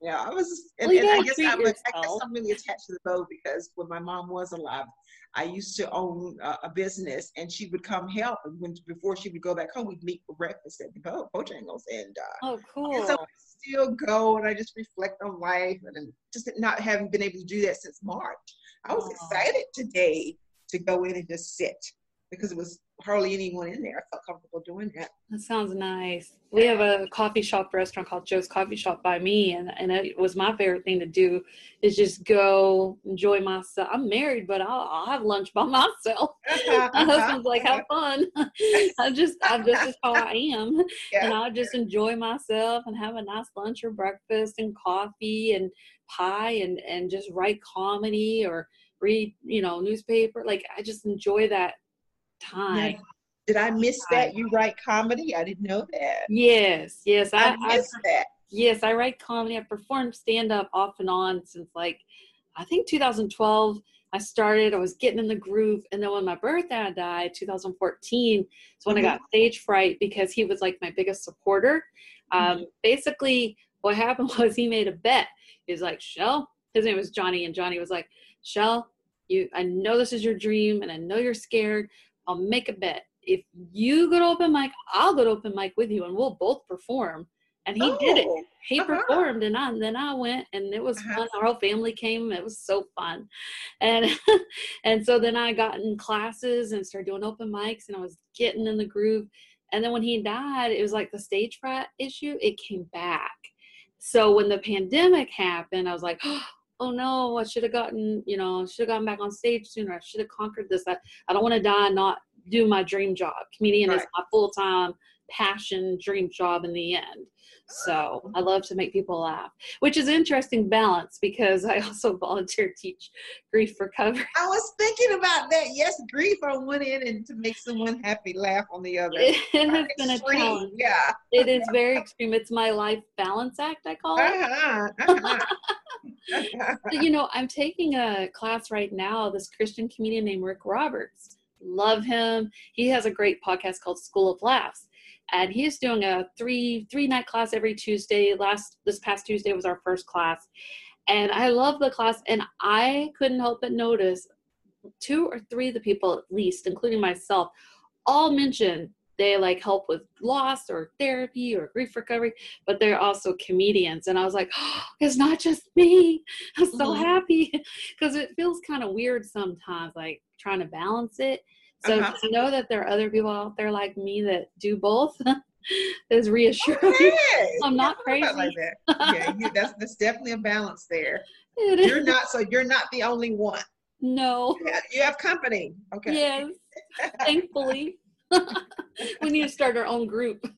Yeah, I was, and, well, and I, guess I, was, I guess I'm really attached to the bow because when my mom was alive, I used to own a, a business, and she would come help. And when before she would go back home, we'd meet for breakfast at the Bo- Bojangles, and uh, oh, cool. And so I still go, and I just reflect on life, and just not having been able to do that since March. I was oh. excited today to go in and just sit because it was hardly anyone in there. I felt comfortable doing that. That sounds nice. We have a coffee shop restaurant called Joe's Coffee Shop by me, and and it was my favorite thing to do is just go enjoy myself. I'm married, but I'll, I'll have lunch by myself. my husband's like, "Have fun." I just, I'm just as how I am, yeah. and I just enjoy myself and have a nice lunch or breakfast and coffee and pie and and just write comedy or read, you know, newspaper. Like I just enjoy that time. Now, did I miss that? You write comedy? I didn't know that. Yes, yes. I, I missed I, that. Yes, I write comedy. I performed stand up off and on since like I think 2012. I started, I was getting in the groove. And then when my birth dad died, 2014, is when mm-hmm. I got stage fright because he was like my biggest supporter. Um, mm-hmm. Basically, what happened was he made a bet. He was like, Chelle, his name was Johnny, and Johnny was like, Chelle, you, I know this is your dream and I know you're scared, I'll make a bet. If you go to open mic, I'll go to open mic with you and we'll both perform. And he oh, did it. Oh, he uh-huh. performed and, I, and then I went and it was uh-huh. fun. Our whole family came. It was so fun. And and so then I got in classes and started doing open mics and I was getting in the groove. And then when he died, it was like the stage fright issue, it came back. So when the pandemic happened, I was like, oh no, I should have gotten, you know, should have gotten back on stage sooner. I should have conquered this. I, I don't want to die not do my dream job. Comedian right. is my full time passion dream job in the end. So I love to make people laugh, which is interesting balance because I also volunteer teach grief recovery. I was thinking about that. Yes, grief on one end and to make someone happy laugh on the other. It, has been a challenge. Yeah. It is very extreme. It's my life balance act, I call it. Uh-huh. Uh-huh. you know, I'm taking a class right now, this Christian comedian named Rick Roberts love him. He has a great podcast called School of Laughs, and he's doing a three three night class every Tuesday. Last this past Tuesday was our first class, and I love the class. And I couldn't help but notice two or three of the people at least, including myself, all mentioned they like help with loss or therapy or grief recovery, but they're also comedians. And I was like, oh, it's not just me. I'm so mm-hmm. happy because it feels kind of weird sometimes, like trying to balance it. So uh-huh. to know that there are other people out there like me that do both is reassuring. Okay. I'm not crazy. Like that. Yeah, you, that's, that's definitely a balance there. you're not so you're not the only one. No. Yeah, you have company. Okay. Yes. Thankfully. we need to start our own group.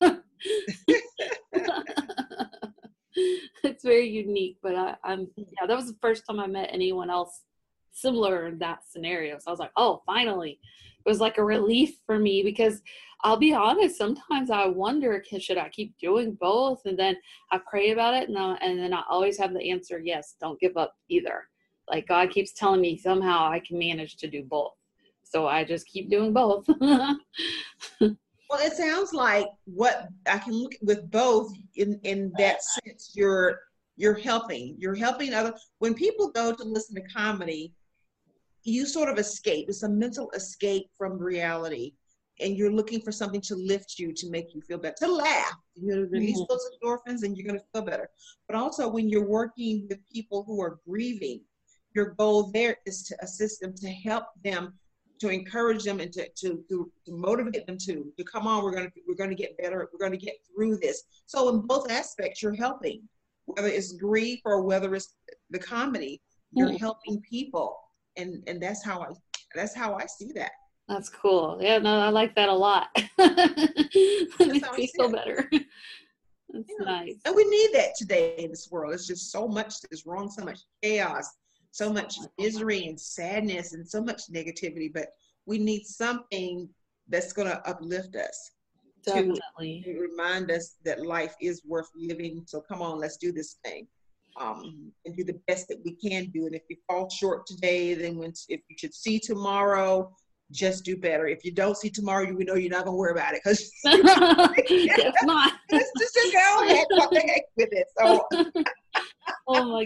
it's very unique, but I, I'm yeah, that was the first time I met anyone else similar in that scenario. So I was like, oh, finally. It was like a relief for me because I'll be honest, sometimes I wonder, should I keep doing both? And then I pray about it, and, I, and then I always have the answer, yes, don't give up either. Like God keeps telling me somehow I can manage to do both. So I just keep doing both. well, it sounds like what I can look with both in, in that sense, you're you're helping. You're helping other when people go to listen to comedy, you sort of escape. It's a mental escape from reality. And you're looking for something to lift you, to make you feel better, to laugh. You know, release mm-hmm. those endorphins and you're going to feel better. But also, when you're working with people who are grieving, your goal there is to assist them, to help them, to encourage them, and to, to, to, motivate them to, to come on, we're going to, we're to get better, we're going to get through this. So, in both aspects, you're helping, whether it's grief or whether it's the comedy, you're mm-hmm. helping people and and that's how I that's how I see that. That's cool. Yeah, no, I like that a lot. makes me feel better. That's yeah. nice. And we need that today in this world. It's just so much that's wrong, so much chaos, so much misery and sadness, and so much negativity. But we need something that's going to uplift us. Definitely. To, to remind us that life is worth living. So come on, let's do this thing um, and do the best that we can do. And if you fall short today, then when if you should see tomorrow, just do better. If you don't see tomorrow, you know you're not gonna worry about it because not. just, just go ahead, with it. So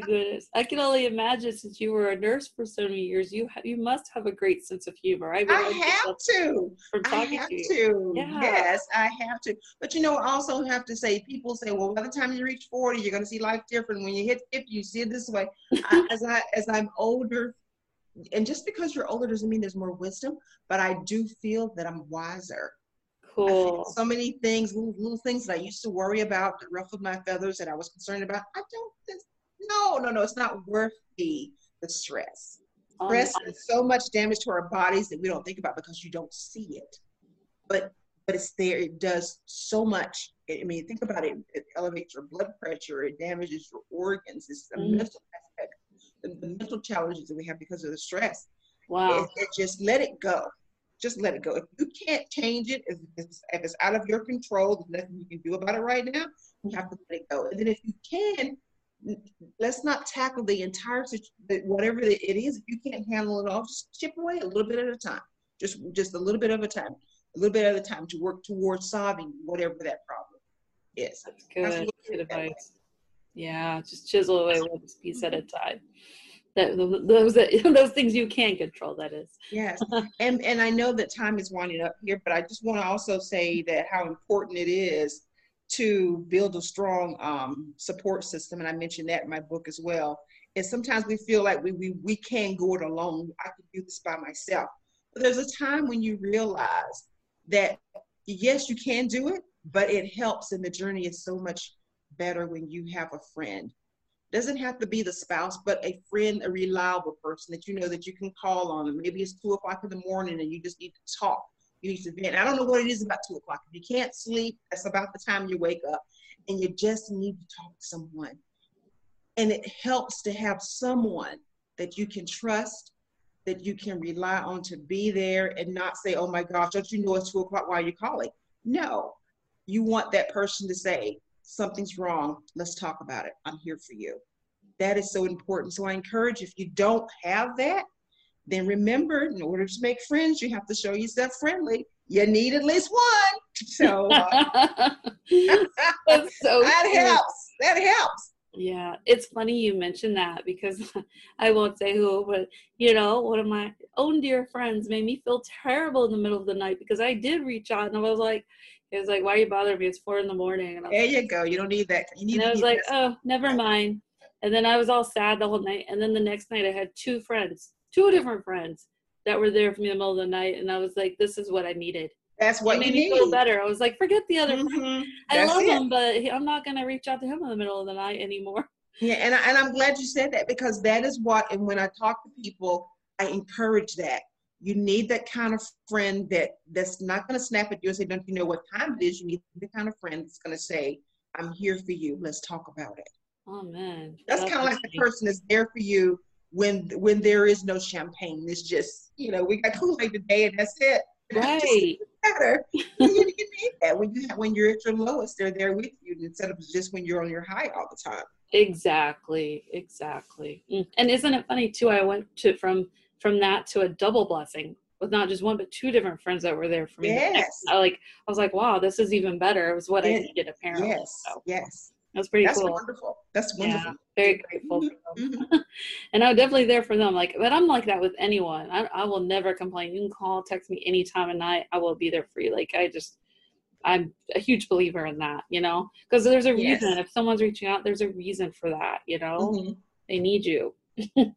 goodness! I can only imagine since you were a nurse for so many years, you ha- you must have a great sense of humor. I, I have to. From talking I have to. to. Yeah. Yes, I have to. But you know, I also have to say, people say, well, by the time you reach forty, you're going to see life different. When you hit fifty, you see it this way. I, as I as I'm older, and just because you're older doesn't mean there's more wisdom, but I do feel that I'm wiser. Cool. So many things, little, little, things that I used to worry about that ruffled my feathers that I was concerned about. I don't, no, no, no, it's not worth the, the stress. Um, stress does so much damage to our bodies that we don't think about because you don't see it. But but it's there. It does so much. I mean, think about it. It elevates your blood pressure. It damages your organs. It's the mm. mental aspect, the, the, mental challenges that we have because of the stress. Wow. It, it just let it go just let it go. If you can't change it, if it's, if it's out of your control, there's nothing you can do about it right now. You have to let it go. And then if you can, let's not tackle the entire whatever it is. If you can't handle it all, just chip away a little bit at a time. Just just a little bit of a time, a little bit at a time to work towards solving whatever that problem is. That's good. That's good advice. Yeah, just chisel away one piece at a time that those that, those things you can control that is yes and and i know that time is winding up here but i just want to also say that how important it is to build a strong um, support system and i mentioned that in my book as well and sometimes we feel like we, we we can't go it alone i can do this by myself but there's a time when you realize that yes you can do it but it helps and the journey is so much better when you have a friend doesn't have to be the spouse, but a friend, a reliable person that you know that you can call on. Maybe it's two o'clock in the morning and you just need to talk. I don't know what it is about two o'clock. If you can't sleep, that's about the time you wake up and you just need to talk to someone. And it helps to have someone that you can trust, that you can rely on to be there and not say, oh my gosh, don't you know it's two o'clock? Why are you calling? No, you want that person to say, something's wrong. Let's talk about it. I'm here for you. That is so important. So I encourage if you don't have that, then remember, in order to make friends, you have to show yourself friendly. You need at least one. So, uh, so that helps. That helps. Yeah, it's funny you mentioned that because I won't say who, but you know, one of my own dear friends made me feel terrible in the middle of the night because I did reach out and I was like, it was like, why are you bothering me? It's four in the morning. And there you go. You don't need that. You need. And I was like, oh, never mind. And then I was all sad the whole night. And then the next night, I had two friends, two different friends that were there for me in the middle of the night. And I was like, this is what I needed. That's what it made you me need. feel better. I was like, forget the other. Mm-hmm. I love it. him, but I'm not gonna reach out to him in the middle of the night anymore. Yeah, and I, and I'm glad you said that because that is what. And when I talk to people, I encourage that you need that kind of friend that that's not going to snap at you and say, "Don't you know what time it is?" You need the kind of friend that's going to say, "I'm here for you. Let's talk about it." Oh man, that's kind of like the person that's there for you when when there is no champagne. It's just you know we got Kool Aid today and that's it. Right. better. you, need that when you when you're at your lowest, they're there with you instead of just when you're on your high all the time. Exactly. Exactly. Mm. And isn't it funny too? I went to from from that to a double blessing with not just one but two different friends that were there for me. Yes. I like I was like, wow, this is even better. It was what yes. I needed apparently. Yes. So. Yes. That's pretty cool. That's cool. wonderful. That's wonderful. Yeah, very grateful. Mm-hmm. and I'm definitely there for them. Like, but I'm like that with anyone. I, I will never complain. You can call, text me any time of night. I will be there for you. Like, I just, I'm a huge believer in that. You know, because there's a reason. Yes. If someone's reaching out, there's a reason for that. You know, mm-hmm. they need you.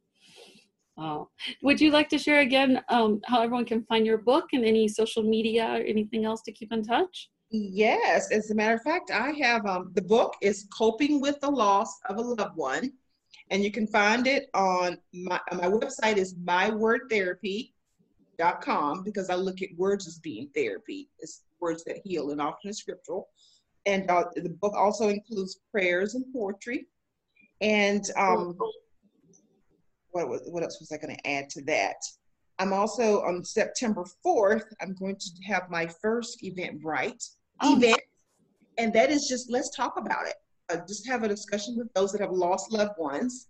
Oh, would you like to share again um, how everyone can find your book and any social media or anything else to keep in touch? Yes, as a matter of fact, I have um, the book is Coping with the Loss of a Loved One, and you can find it on my my website is mywordtherapy.com because I look at words as being therapy. It's words that heal and often scriptural. And uh, the book also includes prayers and poetry. And um, what what else was I going to add to that? I'm also on September 4th. I'm going to have my first Eventbrite oh. event, and that is just let's talk about it. Uh, just have a discussion with those that have lost loved ones.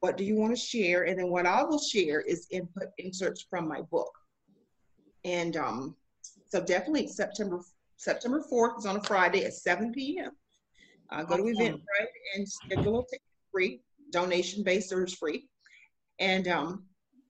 What do you want to share? And then what I will share is input inserts from my book. And um, so definitely September September 4th is on a Friday at 7 p.m. Uh, go to event Eventbrite and schedule a ticket free, donation based or is free. And um,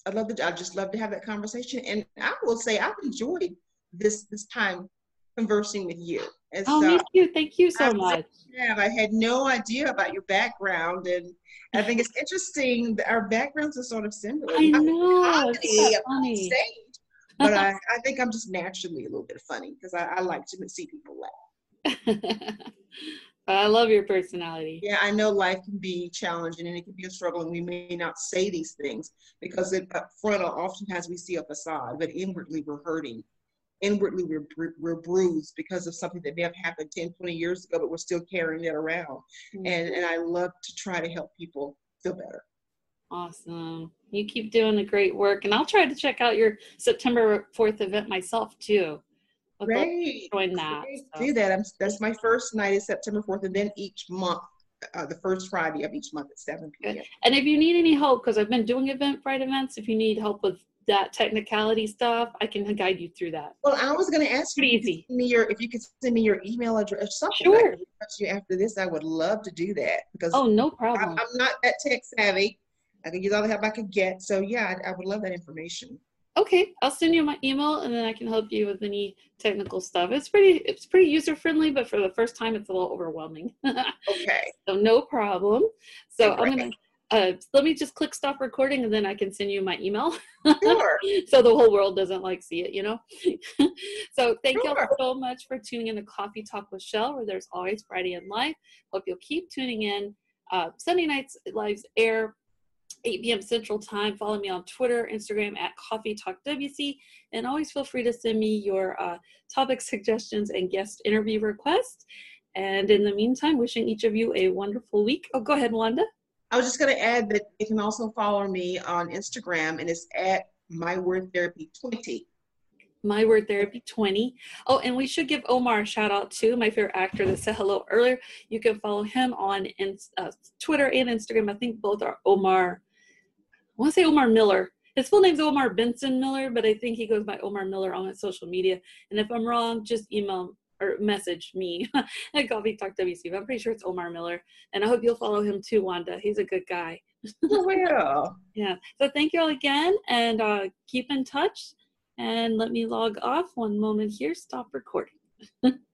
I'd love to, I just love to have that conversation. And I will say I've enjoyed this this time conversing with you. And oh, so, me too. Thank you so I much. Yeah, I had no idea about your background, and I think it's interesting that our backgrounds are sort of similar. I know. It's funny. Stage, but I, I think I'm just naturally a little bit funny because I, I like to see people laugh. I love your personality. Yeah, I know life can be challenging and it can be a struggle, and we may not say these things because it, up front, oftentimes we see a facade, but inwardly we're hurting. Inwardly we're, we're bruised because of something that may have happened 10, 20 years ago, but we're still carrying it around. Mm-hmm. And, and I love to try to help people feel better. Awesome. You keep doing the great work. And I'll try to check out your September 4th event myself too. Great. Join that. So. Do that. I'm, that's my first night is September 4th, and then each month, uh, the first Friday of each month at 7 p.m. Good. And if you need any help, because I've been doing event Eventbrite events, if you need help with that technicality stuff, I can guide you through that. Well, I was going to ask you easy. me your if you could send me your email address something. Sure. you after this, I would love to do that because oh, no problem. I, am not that tech savvy. I can use all the help I could get. So yeah, I, I would love that information okay i'll send you my email and then i can help you with any technical stuff it's pretty it's pretty user friendly but for the first time it's a little overwhelming okay so no problem so i'm gonna uh, let me just click stop recording and then i can send you my email sure. so the whole world doesn't like see it you know so thank sure. you so much for tuning in to coffee talk with Chelle where there's always friday in life hope you'll keep tuning in uh, sunday nights lives air 8 p.m. Central Time. Follow me on Twitter, Instagram at Coffee Talk WC, and always feel free to send me your uh, topic suggestions and guest interview requests. And in the meantime, wishing each of you a wonderful week. Oh, go ahead, Wanda. I was just going to add that you can also follow me on Instagram, and it's at My Word Therapy 20. My Word Therapy 20. Oh, and we should give Omar a shout out too, my favorite actor that said hello earlier. You can follow him on in, uh, Twitter and Instagram. I think both are Omar I want to say Omar Miller. His full name's Omar Benson Miller, but I think he goes by Omar Miller on his social media. And if I'm wrong, just email or message me at Coffee Talk WC. But I'm pretty sure it's Omar Miller. And I hope you'll follow him too, Wanda. He's a good guy. Oh, yeah. yeah. So thank you all again and uh, keep in touch. And let me log off one moment here. Stop recording.